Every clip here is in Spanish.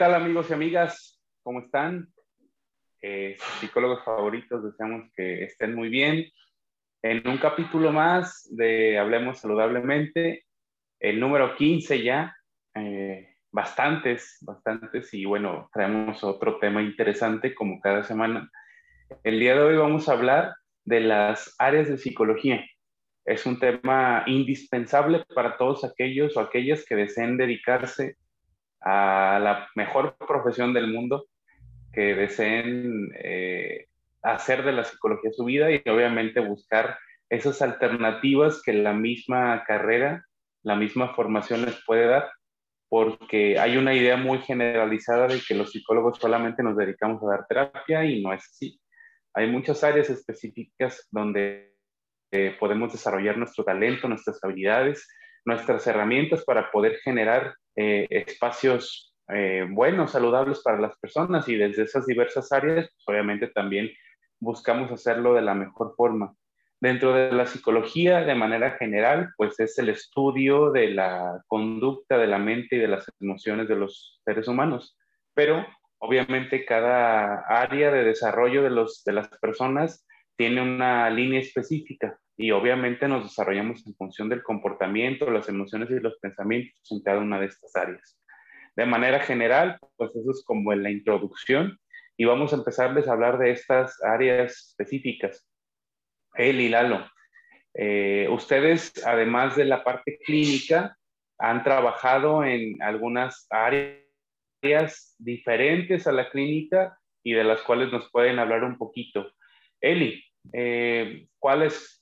tal amigos y amigas? ¿Cómo están? Eh, psicólogos favoritos, deseamos que estén muy bien. En un capítulo más de Hablemos Saludablemente, el número 15 ya, eh, bastantes, bastantes, y bueno, traemos otro tema interesante como cada semana. El día de hoy vamos a hablar de las áreas de psicología. Es un tema indispensable para todos aquellos o aquellas que deseen dedicarse a la mejor profesión del mundo, que deseen eh, hacer de la psicología su vida y obviamente buscar esas alternativas que la misma carrera, la misma formación les puede dar, porque hay una idea muy generalizada de que los psicólogos solamente nos dedicamos a dar terapia y no es así. Hay muchas áreas específicas donde eh, podemos desarrollar nuestro talento, nuestras habilidades, nuestras herramientas para poder generar eh, espacios eh, buenos, saludables para las personas y desde esas diversas áreas, pues, obviamente también buscamos hacerlo de la mejor forma. Dentro de la psicología, de manera general, pues es el estudio de la conducta de la mente y de las emociones de los seres humanos. Pero obviamente cada área de desarrollo de, los, de las personas tiene una línea específica y obviamente nos desarrollamos en función del comportamiento, las emociones y los pensamientos en cada una de estas áreas. De manera general, pues eso es como en la introducción y vamos a empezarles a hablar de estas áreas específicas. El y Lalo, eh, ustedes, además de la parte clínica, han trabajado en algunas áreas diferentes a la clínica y de las cuales nos pueden hablar un poquito. Eli, eh, ¿cuáles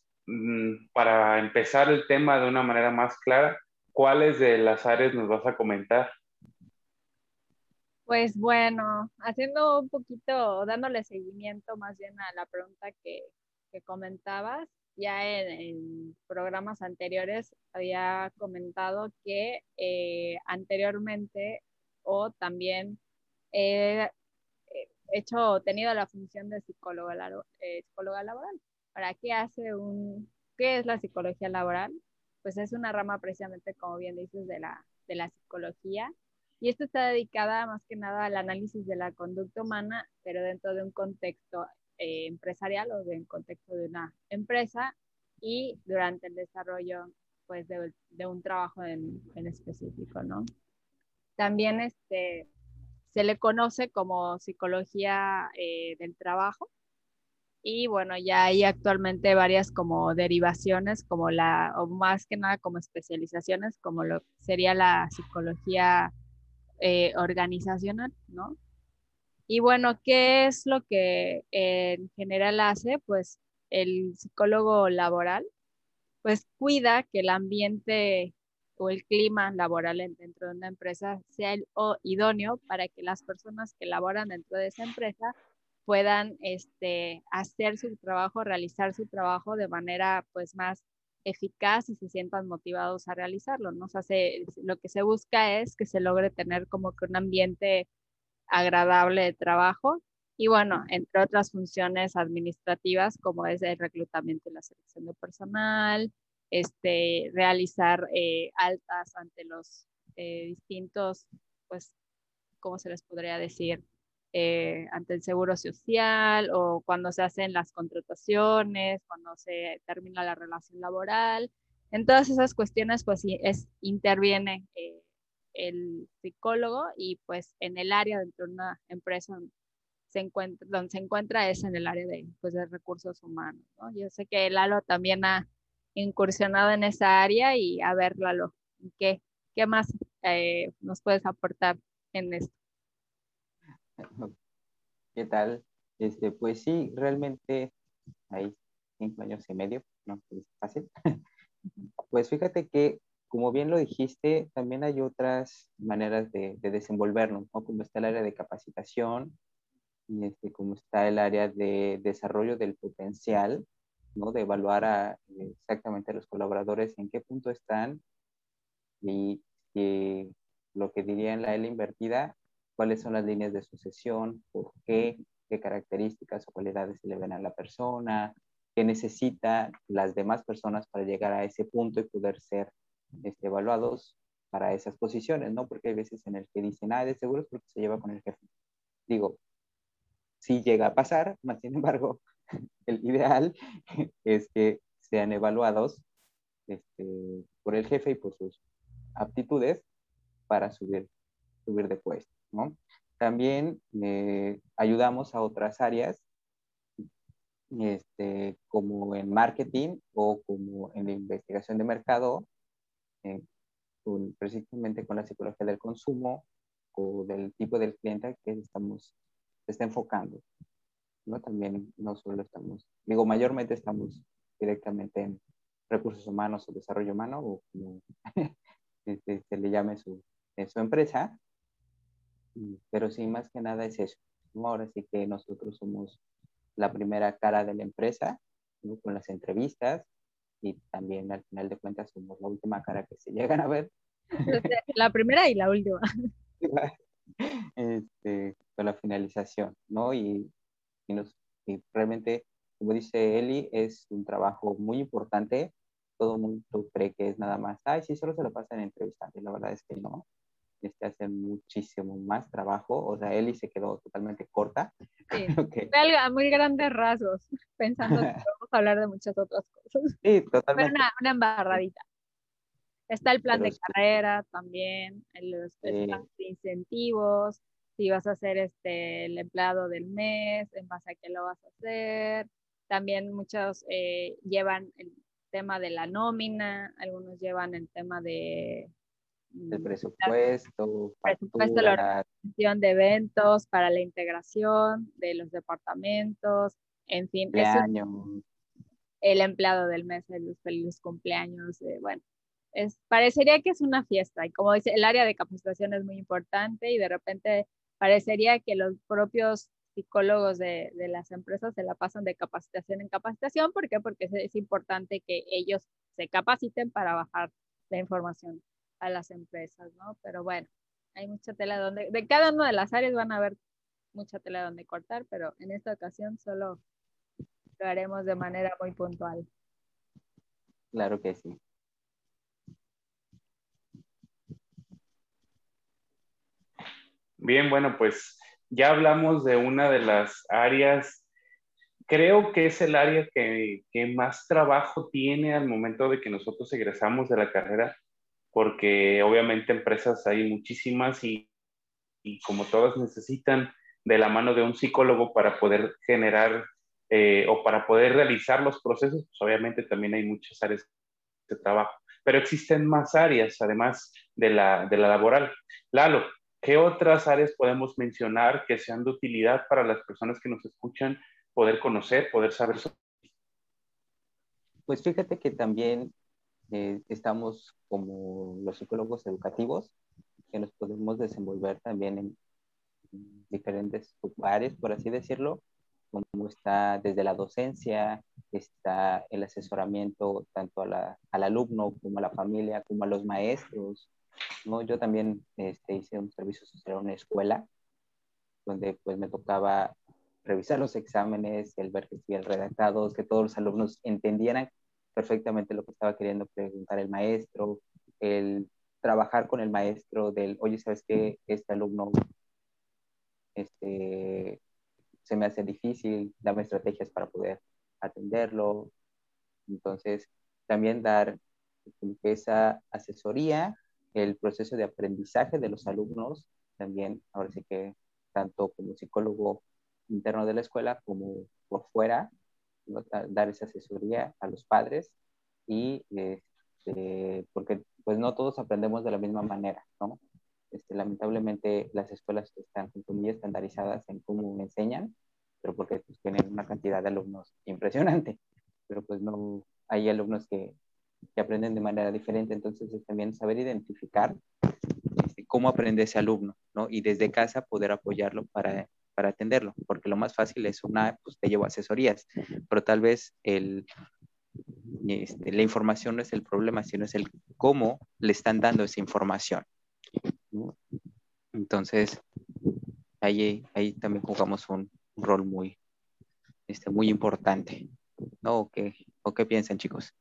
para empezar el tema de una manera más clara, ¿cuáles de las áreas nos vas a comentar? Pues bueno, haciendo un poquito, dándole seguimiento más bien a la pregunta que, comentabas, ya en, programas anteriores había comentado que eh, anteriormente o también he hecho, tenido la función de psicóloga, eh, psicóloga laboral. ¿Para qué hace un, qué es la psicología laboral? Pues es una rama precisamente, como bien dices, de la, de la psicología. Y esto está dedicada más que nada al análisis de la conducta humana, pero dentro de un contexto eh, empresarial o de un contexto de una empresa y durante el desarrollo pues de, de un trabajo en, en, específico, ¿no? También este, se le conoce como psicología eh, del trabajo y bueno, ya hay actualmente varias como derivaciones, como la, o más que nada como especializaciones, como lo sería la psicología eh, organizacional, ¿no? Y bueno, ¿qué es lo que en general hace? Pues el psicólogo laboral, pues cuida que el ambiente o el clima laboral dentro de una empresa sea el, idóneo para que las personas que laboran dentro de esa empresa puedan este, hacer su trabajo, realizar su trabajo de manera pues más eficaz y se sientan motivados a realizarlo, ¿no? O lo que se busca es que se logre tener como que un ambiente agradable de trabajo y bueno, entre otras funciones administrativas como es el reclutamiento y la selección de personal, este, realizar eh, altas ante los eh, distintos, pues, ¿cómo se les podría decir? Eh, ante el seguro social o cuando se hacen las contrataciones, cuando se termina la relación laboral. En todas esas cuestiones, pues es, interviene eh, el psicólogo y pues en el área dentro de una empresa se encuentra, donde se encuentra es en el área de, pues, de recursos humanos. ¿no? Yo sé que Lalo también ha incursionado en esa área y a ver, Lalo, ¿qué, qué más eh, nos puedes aportar en esto? ¿Qué tal? Este, pues sí, realmente hay cinco años y medio, no fácil. Pues fíjate que, como bien lo dijiste, también hay otras maneras de, desenvolvernos, ¿no? Como está el área de capacitación, y este, como está el área de desarrollo del potencial, ¿no? De evaluar a, exactamente a los colaboradores en qué punto están y, y lo que diría en la L invertida, cuáles son las líneas de sucesión, por qué, qué características o cualidades se le ven a la persona, qué necesita las demás personas para llegar a ese punto y poder ser este, evaluados. para esas posiciones, ¿no? Porque hay veces en el que dicen, ah, de seguro es porque se lleva con el jefe. Digo, sí llega a pasar, más sin embargo, el ideal es que sean evaluados este, por el jefe y por sus aptitudes para subir, subir de puesto, ¿no? También eh, ayudamos a otras áreas, este, como en marketing o como en la investigación de mercado, eh, precisamente con la psicología del consumo o del tipo del cliente que estamos está enfocando. ¿no? También no solo estamos, digo, mayormente estamos directamente en recursos humanos o desarrollo humano o como se, se, le llame su, su empresa, pero sí, más que nada es eso. Ahora sí que nosotros somos la primera cara de la empresa, con las entrevistas, y también al final de cuentas somos la última cara que se llegan a ver. La primera y la última. Este, con la finalización, ¿no? Y, y, nos, y, realmente, como dice Eli, es un trabajo muy importante. Todo el mundo cree que es nada más, ay, sí, solo se lo pasan en entrevistas, y la verdad es que no este, hace muchísimo más trabajo. O sea, Eli se quedó totalmente corta. Sí, a muy grandes rasgos, pensando que vamos a hablar de muchas otras cosas. Sí, totalmente. Pero una, una embarradita. Está el plan de carrera también, los incentivos, si vas a ser este, el empleado del mes, en base a qué lo vas a hacer. También muchos eh, llevan el tema de la nómina, algunos llevan el tema de el presupuesto, presupuesto la organización de eventos para la integración de los departamentos, en fin, el empleado del mes, los felices cumpleaños, eh, bueno, es, parecería que es una fiesta y como dice, el área de capacitación es muy importante y de repente parecería que los propios psicólogos de, de, las empresas se la pasan de capacitación en capacitación. ¿Por qué? Porque es, es importante que ellos se capaciten para bajar la información a las empresas, ¿no? Pero bueno, hay mucha tela donde, de cada una de las áreas van a haber mucha tela donde cortar, pero en esta ocasión solo lo haremos de manera muy puntual. Claro que sí. Bien, bueno, pues ya hablamos de una de las áreas, creo que es el área que, más trabajo tiene al momento de que nosotros egresamos de la carrera, porque obviamente empresas hay muchísimas y, como todas necesitan de la mano de un psicólogo para poder generar eh, o para poder realizar los procesos, pues obviamente también hay muchas áreas de trabajo, pero existen más áreas además de la, de la laboral. Lalo, ¿Qué otras áreas podemos mencionar que sean de utilidad para las personas que nos escuchan poder conocer, poder saber sobre? Pues fíjate que también eh, estamos como los psicólogos educativos, que nos podemos desenvolver también en, diferentes áreas, por así decirlo, como está desde la docencia, está el asesoramiento tanto al alumno como a la familia, como a los maestros, ¿no? Yo también este, hice un servicio social en una escuela, donde pues me tocaba revisar los exámenes, el ver que estuvieran redactados, que todos los alumnos entendieran perfectamente lo que estaba queriendo preguntar el maestro, el trabajar con el maestro del, oye, ¿sabes qué? Este alumno este, se me hace difícil, dame estrategias para poder atenderlo. Entonces, también dar esa asesoría el proceso de aprendizaje de los alumnos, también, ahora sí que tanto como psicólogo interno de la escuela como por fuera, dar esa asesoría a los padres y este, porque pues no todos aprendemos de la misma manera, ¿no? Este, lamentablemente las escuelas están muy estandarizadas en cómo enseñan, pero porque pues, tienen una cantidad de alumnos impresionante, pero pues no, hay alumnos que que aprenden de manera diferente. Entonces, es también saber identificar este, cómo aprende ese alumno, ¿no? Y desde casa poder apoyarlo para, para atenderlo, porque lo más fácil es una, pues te llevo asesorías, pero tal vez el, este, la información no es el problema, sino es el cómo le están dando esa información. Entonces, ahí, ahí también jugamos un, rol muy, este, muy importante. ¿no? ¿O qué, ¿O qué piensan, chicos?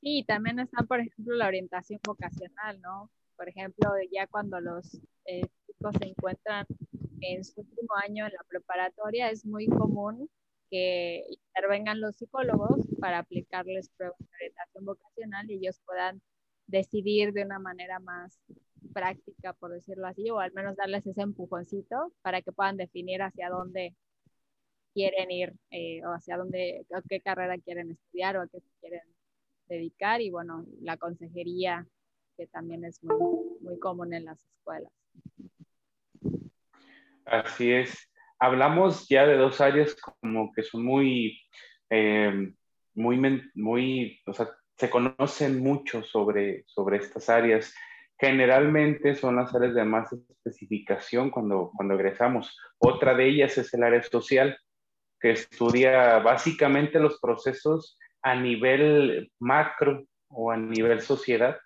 Sí, también está, por ejemplo, la orientación vocacional, ¿no? Por ejemplo, ya cuando los eh, se encuentran en su último año en la preparatoria, es muy común que intervengan los psicólogos para aplicarles pruebas de orientación vocacional y ellos puedan decidir de una manera más práctica, por decirlo así, o al menos darles ese empujoncito para que puedan definir hacia dónde quieren ir eh, o hacia dónde, o qué carrera quieren estudiar o a qué se quieren dedicar y bueno, la consejería que también es muy, muy común en las escuelas. Así es. Hablamos ya de dos áreas como que son muy, eh, muy, muy, o sea, se conocen mucho sobre, sobre estas áreas. Generalmente son las áreas de más especificación cuando, cuando egresamos. Otra de ellas es el área social, que estudia básicamente los procesos a nivel macro o a nivel sociedad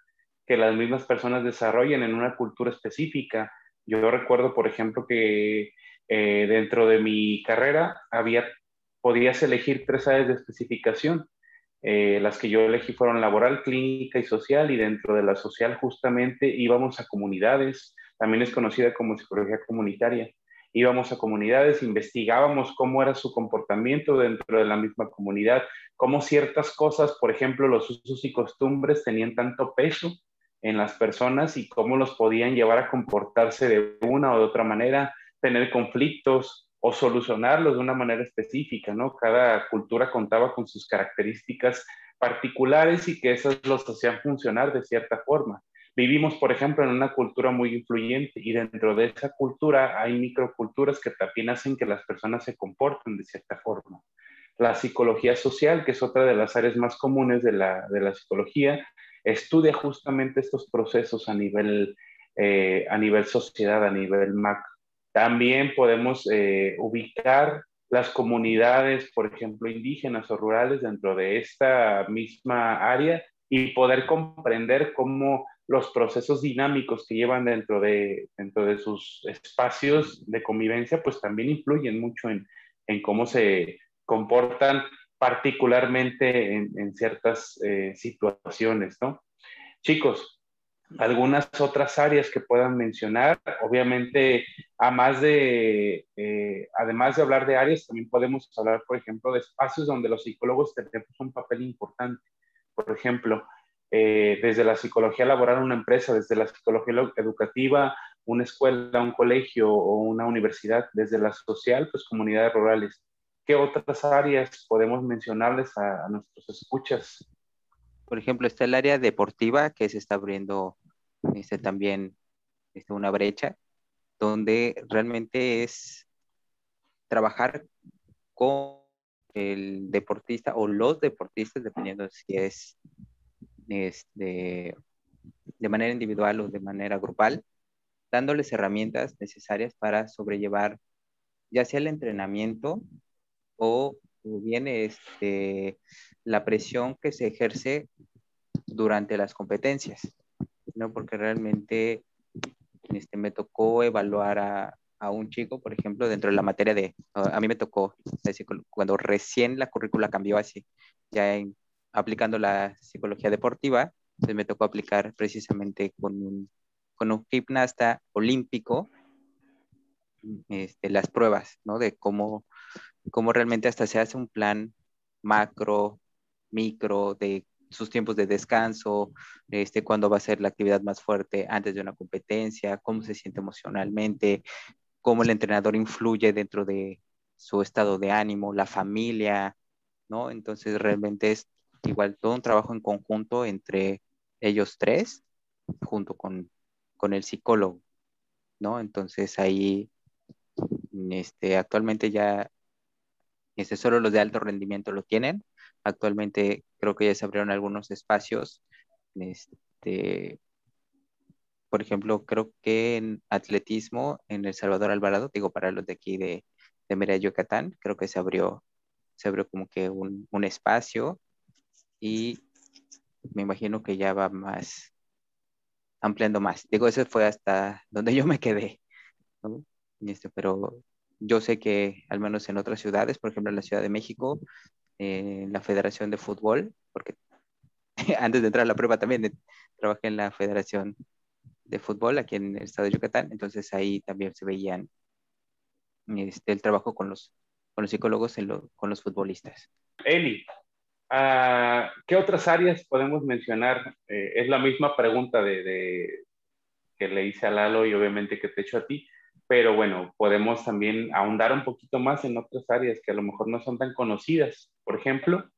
que las mismas personas desarrollan en una cultura específica. Yo recuerdo, por ejemplo, que eh, dentro de mi carrera había, podías elegir tres áreas de especificación. Eh, las que yo elegí fueron laboral, clínica y social, y dentro de la social justamente íbamos a comunidades, también es conocida como psicología comunitaria. Íbamos a comunidades, investigábamos cómo era su comportamiento dentro de la misma comunidad, cómo ciertas cosas, por ejemplo, los usos y costumbres tenían tanto peso en las personas y cómo los podían llevar a comportarse de una o de otra manera, tener conflictos o solucionarlos de una manera específica, ¿no? Cada cultura contaba con sus características particulares y que esas los hacían funcionar de cierta forma. Vivimos, por ejemplo, en una cultura muy influyente y dentro de esa cultura hay microculturas que también hacen que las personas se comporten de cierta forma. La psicología social, que es otra de las áreas más comunes de la, de la psicología, estudia justamente estos procesos a nivel, eh, a nivel sociedad, a nivel macro. También podemos eh, ubicar las comunidades, por ejemplo, indígenas o rurales dentro de esta misma área y poder comprender cómo los procesos dinámicos que llevan dentro de, dentro de sus espacios de convivencia, pues también influyen mucho en, en cómo se comportan particularmente en, ciertas eh, situaciones, ¿no? Chicos, algunas otras áreas que puedan mencionar, obviamente, además de, eh, además de hablar de áreas, también podemos hablar, por ejemplo, de espacios donde los psicólogos tenemos un papel importante. Por ejemplo, eh, desde la psicología laboral una empresa, desde la psicología educativa una escuela, un colegio o una universidad, desde la social, pues comunidades rurales. ¿Qué otras áreas podemos mencionarles a, nuestros escuchas? Por ejemplo, está el área deportiva que se está abriendo este, también este, una brecha, donde realmente es trabajar con el deportista o los deportistas, dependiendo si es este, de manera individual o de manera grupal, dándoles herramientas necesarias para sobrellevar ya sea el entrenamiento o bien este, la presión que se ejerce durante las competencias, ¿no? Porque realmente este, me tocó evaluar a, a un chico, por ejemplo, dentro de la materia de, a mí me tocó, cuando recién la currícula cambió así, ya aplicando la psicología deportiva, pues me tocó aplicar precisamente con un, con un gimnasta olímpico este, las pruebas, ¿no? De cómo cómo realmente hasta se hace un plan macro, micro, de sus tiempos de descanso, este, cuándo va a ser la actividad más fuerte antes de una competencia, cómo se siente emocionalmente, cómo el entrenador influye dentro de su estado de ánimo, la familia, ¿no? Entonces realmente es igual todo un trabajo en conjunto entre ellos tres, junto con, con el psicólogo, ¿no? Entonces ahí, este, actualmente ya este, solo los de alto rendimiento lo tienen. Actualmente creo que ya se abrieron algunos espacios. Este, por ejemplo, creo que en atletismo en El Salvador Alvarado, digo para los de aquí de, de Mérida, Yucatán, creo que se abrió, se abrió como que un, un espacio y me imagino que ya va más, ampliando más. Digo, eso fue hasta donde yo me quedé, Este, pero yo sé que al menos en otras ciudades, por ejemplo en la Ciudad de México, eh, la Federación de Fútbol, porque antes de entrar a la prueba también trabajé en la Federación de Fútbol aquí en el estado de Yucatán, entonces ahí también se veían este, el trabajo con los, con los psicólogos, con los futbolistas. Eli, ah, ¿qué otras áreas podemos mencionar? Eh, es la misma pregunta de, que le hice a Lalo y obviamente que te he hecho a ti, pero bueno, podemos también ahondar un poquito más en otras áreas que a lo mejor no son tan conocidas. Por ejemplo.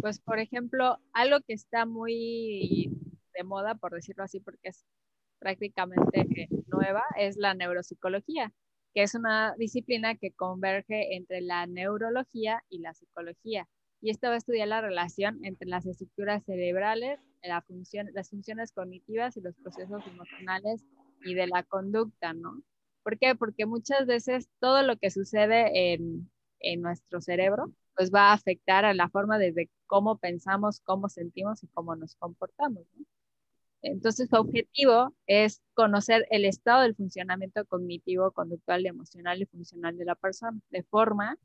Pues, por ejemplo, algo que está muy de moda, por decirlo así, porque es prácticamente nueva, es la neuropsicología que es una disciplina que converge entre la neurología y la psicología. Y esto va a estudiar la relación entre las estructuras cerebrales, la función, las funciones cognitivas y los procesos emocionales y de la conducta, ¿no? ¿Por qué? Porque muchas veces todo lo que sucede en, en nuestro cerebro pues va a afectar a la forma desde cómo pensamos, cómo sentimos y cómo nos comportamos. ¿no? Entonces, su objetivo es conocer el estado del funcionamiento cognitivo, conductual, emocional y funcional de la persona, de forma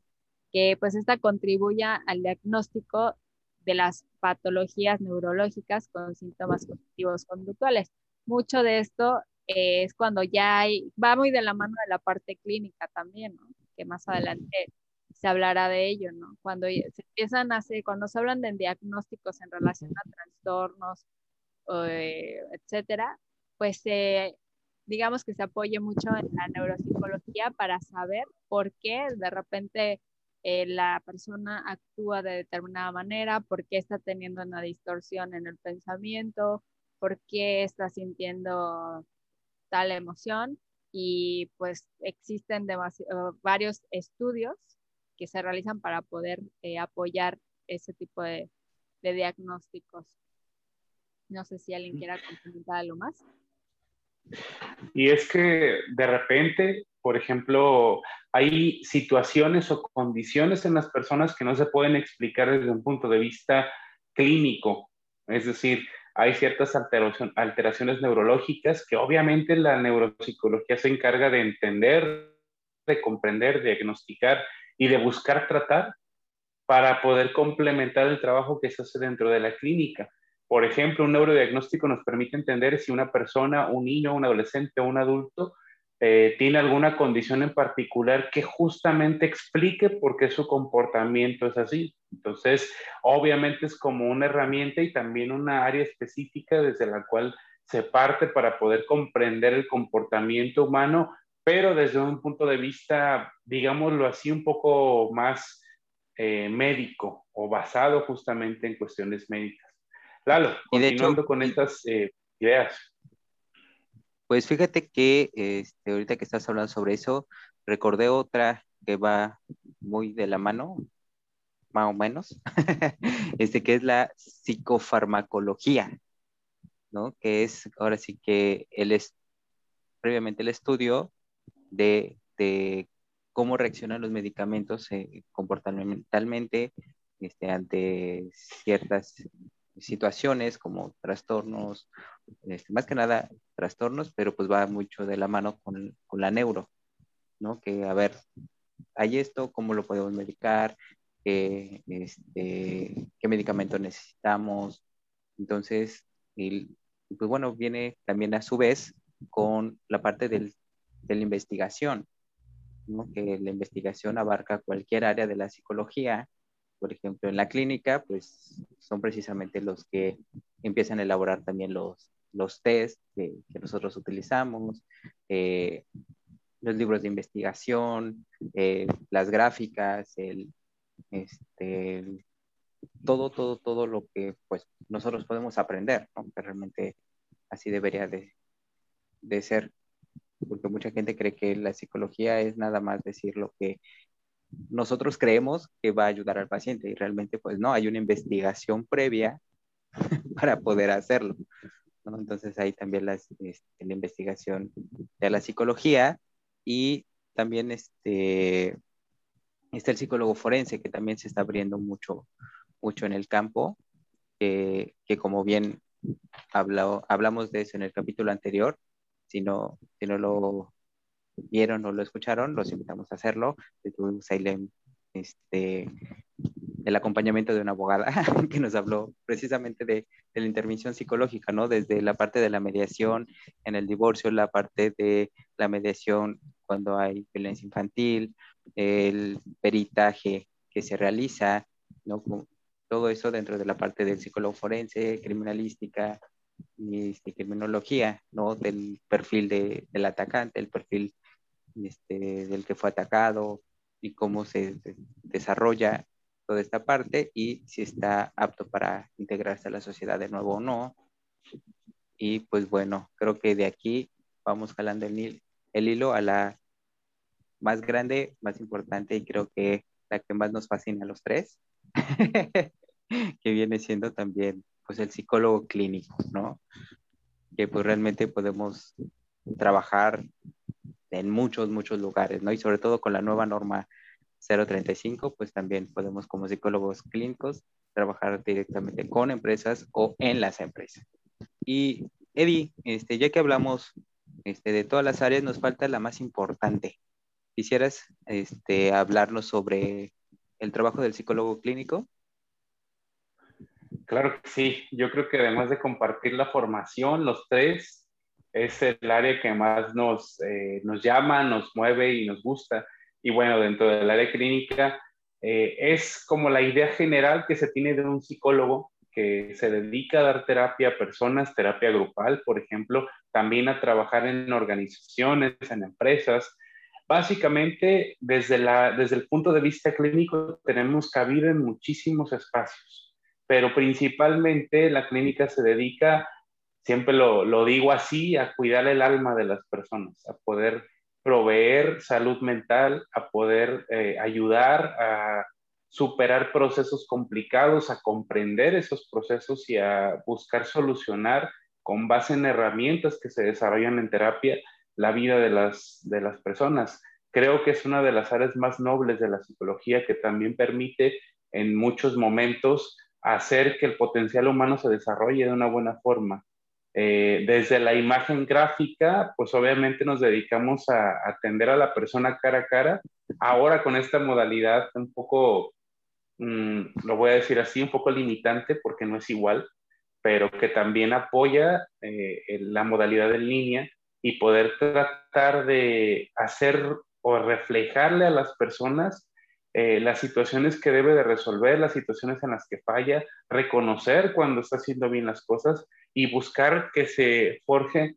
que pues esta contribuya al diagnóstico de las patologías neurológicas con síntomas cognitivos conductuales. Mucho de esto es cuando ya hay, va muy de la mano de la parte clínica también, ¿no? que más adelante se hablará de ello, ¿no? Cuando se empiezan a hacer, cuando se hablan de diagnósticos en relación a trastornos, eh, etcétera, pues eh, digamos que se apoye mucho en la neuropsicología para saber por qué de repente eh, la persona actúa de determinada manera, por qué está teniendo una distorsión en el pensamiento, por qué está sintiendo tal emoción y pues existen varios estudios que se realizan para poder apoyar ese tipo de diagnósticos. No sé si alguien quiera complementar algo más. Y es que de repente, por ejemplo, hay situaciones o condiciones en las personas que no se pueden explicar desde un punto de vista clínico. Es decir, hay ciertas alteraciones neurológicas que obviamente la neuropsicología se encarga de entender, de comprender, diagnosticar y de buscar tratar para poder complementar el trabajo que se hace dentro de la clínica. Por ejemplo, un neurodiagnóstico nos permite entender si una persona, un niño, un adolescente o un adulto eh, tiene alguna condición en particular que justamente explique por qué su comportamiento es así. Entonces, obviamente es como una herramienta y también una área específica desde la cual se parte para poder comprender el comportamiento humano, pero desde un punto de vista, digámoslo así, un poco más eh, médico o basado justamente en cuestiones médicas. Lalo, continuando con estas eh, ideas. Pues fíjate que este, ahorita que estás hablando sobre eso, recordé otra que va muy de la mano, más o menos, este, que es la psicofarmacología, ¿no? Que es ahora sí que él es previamente el estudio de, cómo reaccionan los medicamentos eh, comportamentalmente este, ante ciertas situaciones como trastornos, este, más que nada trastornos, pero pues va mucho de la mano con, con, la neuro, ¿no? Que a ver, hay esto, ¿cómo lo podemos medicar? ¿Qué, este, qué medicamento necesitamos? Entonces, y, pues bueno, viene también a su vez con la parte del, de la investigación, que la investigación abarca cualquier área de la psicología por ejemplo, en la clínica, pues son precisamente los que empiezan a elaborar también los, los test que, nosotros utilizamos, eh, los libros de investigación, eh, las gráficas, el, este, todo, todo, todo lo que pues nosotros podemos aprender, que realmente así debería de, de ser, porque mucha gente cree que la psicología es nada más decir lo que nosotros creemos que va a ayudar al paciente y realmente pues no, hay una investigación previa para poder hacerlo. Entonces ahí también las, este, la investigación de la psicología y también este, está el psicólogo forense que también se está abriendo mucho, mucho en el campo, que, que como bien hablamos de eso en el capítulo anterior, si no, si no lo vieron o lo escucharon, los invitamos a hacerlo. Tuvimos este, el acompañamiento de una abogada que nos habló precisamente de, de, la intervención psicológica, ¿no? Desde la parte de la mediación en el divorcio, la parte de la mediación cuando hay violencia infantil, el peritaje que se realiza, ¿no? Todo eso dentro de la parte del psicólogo forense, criminalística y este, criminología, ¿no? Del perfil de, del atacante, el perfil este, del que fue atacado y cómo se desarrolla toda esta parte y si está apto para integrarse a la sociedad de nuevo o no. Y pues bueno, creo que de aquí vamos jalando el, el hilo a la más grande, más importante y creo que la que más nos fascina a los tres, que viene siendo también pues el psicólogo clínico, ¿no? Que pues realmente podemos trabajar en muchos, muchos lugares, ¿no? Y sobre todo con la nueva norma 035, pues también podemos como psicólogos clínicos trabajar directamente con empresas o en las empresas. Y Eddie, este, ya que hablamos este, de todas las áreas, nos falta la más importante. ¿Quisieras este, hablarnos sobre el trabajo del psicólogo clínico? Claro que sí. Yo creo que además de compartir la formación, los tres, es el área que más nos, eh, nos llama, nos mueve y nos gusta. Y bueno, dentro del área clínica, eh, es como la idea general que se tiene de un psicólogo que se dedica a dar terapia a personas, terapia grupal, por ejemplo, también a trabajar en organizaciones, en empresas. Básicamente, desde, la, desde el punto de vista clínico, tenemos cabida en muchísimos espacios, pero principalmente la clínica se dedica, siempre lo, lo digo así, a cuidar el alma de las personas, a poder proveer salud mental, a poder eh, ayudar a superar procesos complicados, a comprender esos procesos y a buscar solucionar con base en herramientas que se desarrollan en terapia la vida de las, de las personas. Creo que es una de las áreas más nobles de la psicología que también permite en muchos momentos hacer que el potencial humano se desarrolle de una buena forma. Eh, desde la imagen gráfica, pues obviamente nos dedicamos a, atender a la persona cara a cara. Ahora con esta modalidad un poco, mm, lo voy a decir así, un poco limitante porque no es igual, pero que también apoya eh, la modalidad en línea y poder tratar de hacer o reflejarle a las personas eh, las situaciones que debe de resolver, las situaciones en las que falla, reconocer cuando está haciendo bien las cosas y buscar que se forje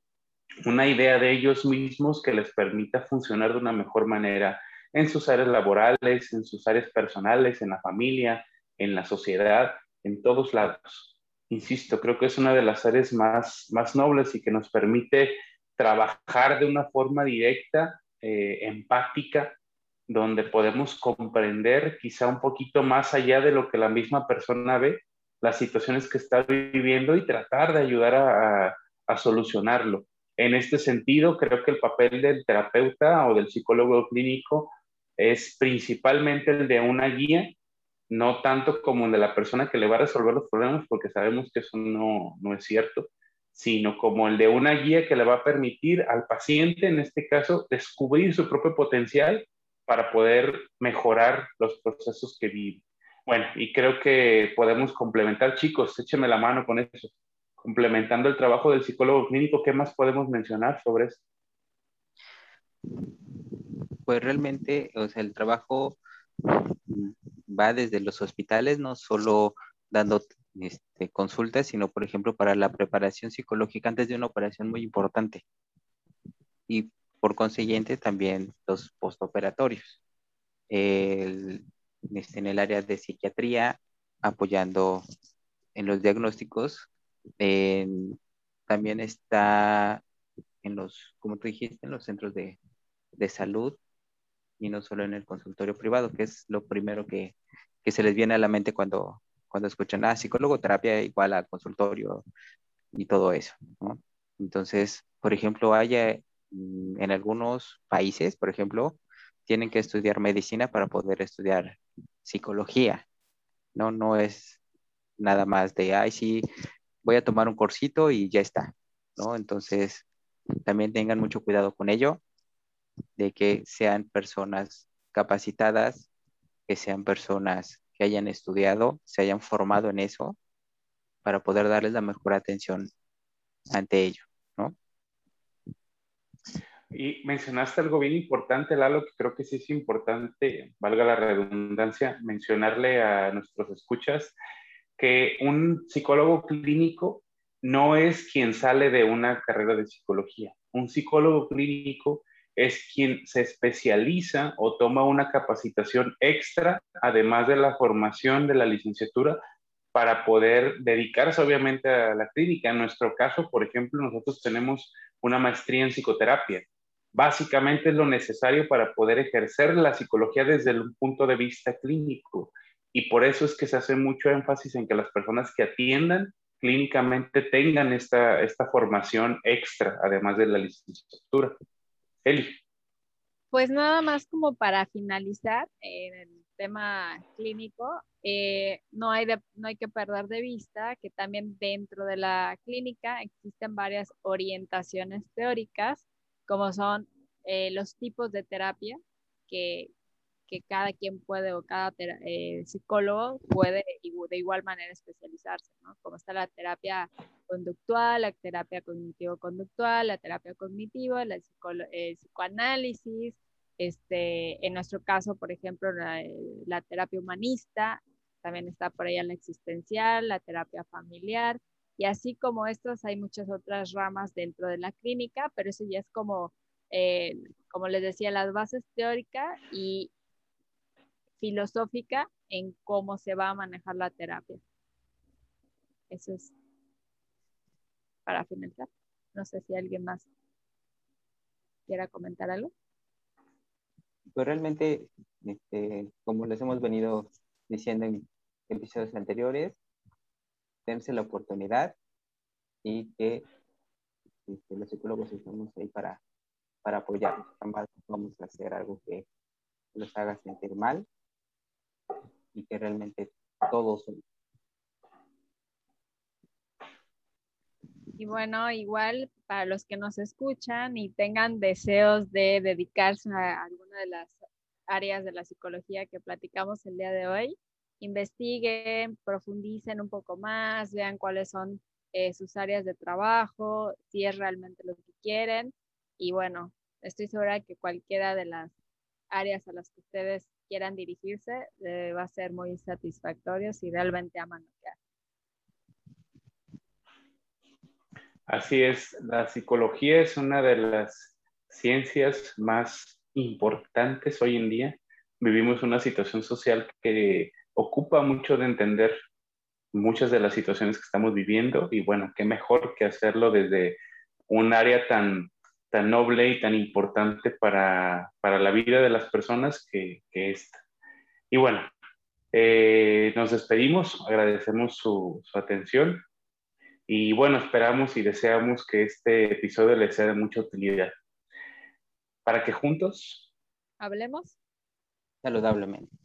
una idea de ellos mismos que les permita funcionar de una mejor manera en sus áreas laborales, en sus áreas personales, en la familia, en la sociedad, en todos lados. Insisto, creo que es una de las áreas más, más nobles y que nos permite trabajar de una forma directa, eh, empática, donde podemos comprender quizá un poquito más allá de lo que la misma persona ve las situaciones que está viviendo y tratar de ayudar a, solucionarlo. En este sentido, creo que el papel del terapeuta o del psicólogo clínico es principalmente el de una guía, no tanto como el de la persona que le va a resolver los problemas, porque sabemos que eso no, no es cierto, sino como el de una guía que le va a permitir al paciente, en este caso, descubrir su propio potencial para poder mejorar los procesos que vive. Bueno, y creo que podemos complementar, chicos, échenme la mano con eso. Complementando el trabajo del psicólogo clínico, ¿qué más podemos mencionar sobre eso? Pues realmente, o sea, el trabajo va desde los hospitales, no solo dando este, consultas, sino, por ejemplo, para la preparación psicológica antes de una operación muy importante. Y por consiguiente, también los postoperatorios. El, este, en el área de psiquiatría, apoyando en los diagnósticos. también está en los, como tú dijiste, en los centros de, de, salud y no solo en el consultorio privado, que es lo primero que, que se les viene a la mente cuando, cuando escuchan, ah, psicólogo, terapia igual a consultorio y todo eso. Entonces, por ejemplo, haya mm, en algunos países, por ejemplo, tienen que estudiar medicina para poder estudiar psicología. No, no es nada más de, ay, sí, voy a tomar un cursito y ya está, ¿no? Entonces, también tengan mucho cuidado con ello, de que sean personas capacitadas, que sean personas que hayan estudiado, se hayan formado en eso para poder darles la mejor atención ante ello, ¿no? Y mencionaste algo bien importante, Lalo, que creo que sí es importante, valga la redundancia, mencionarle a nuestros escuchas que un psicólogo clínico no es quien sale de una carrera de psicología. Un psicólogo clínico es quien se especializa o toma una capacitación extra, además de la formación de la licenciatura, para poder dedicarse obviamente a la clínica. En nuestro caso, por ejemplo, nosotros tenemos una maestría en psicoterapia. Básicamente es lo necesario para poder ejercer la psicología desde un punto de vista clínico. Y por eso es que se hace mucho énfasis en que las personas que atiendan clínicamente tengan esta, esta formación extra, además de la licenciatura. Pues nada más como para finalizar en el tema clínico, eh, no, hay no hay que perder de vista que también dentro de la clínica existen varias orientaciones teóricas, como son eh, los tipos de terapia que, que cada quien puede o cada eh, psicólogo puede de igual manera especializarse, ¿no? Como está la terapia conductual, la terapia cognitivo-conductual, la terapia cognitiva, el psicoanálisis, este, en nuestro caso, por ejemplo, la, terapia humanista, también está por ahí la existencial, la terapia familiar, y así como estas hay muchas otras ramas dentro de la clínica, pero eso ya es como, eh, como les decía, las bases teóricas y, filosófica en cómo se va a manejar la terapia. Eso es para finalizar. No sé si alguien más quiera comentar algo. Pues realmente, este, como les hemos venido diciendo en episodios anteriores, dense la oportunidad y que este, los psicólogos estamos ahí para, para. Jamás vamos a hacer algo que los haga sentir mal y que realmente todos Y bueno, igual para los que nos escuchan y tengan deseos de dedicarse a alguna de las áreas de la psicología que platicamos el día de hoy, investiguen, profundicen un poco más, vean cuáles son eh, sus áreas de trabajo, si es realmente lo que quieren. Y bueno, estoy segura que cualquiera de las áreas a las que ustedes quieran dirigirse, eh, va a ser muy satisfactorio si realmente aman lo que hacen. Así es, la psicología es una de las ciencias más importantes hoy en día. Vivimos una situación social que ocupa mucho de entender muchas de las situaciones que estamos viviendo y bueno, qué mejor que hacerlo desde un área tan tan noble y tan importante para, la vida de las personas que, que esta. Y bueno, eh, nos despedimos, agradecemos su, su, atención y bueno, esperamos y deseamos que este episodio les sea de mucha utilidad. Para que juntos hablemos saludablemente.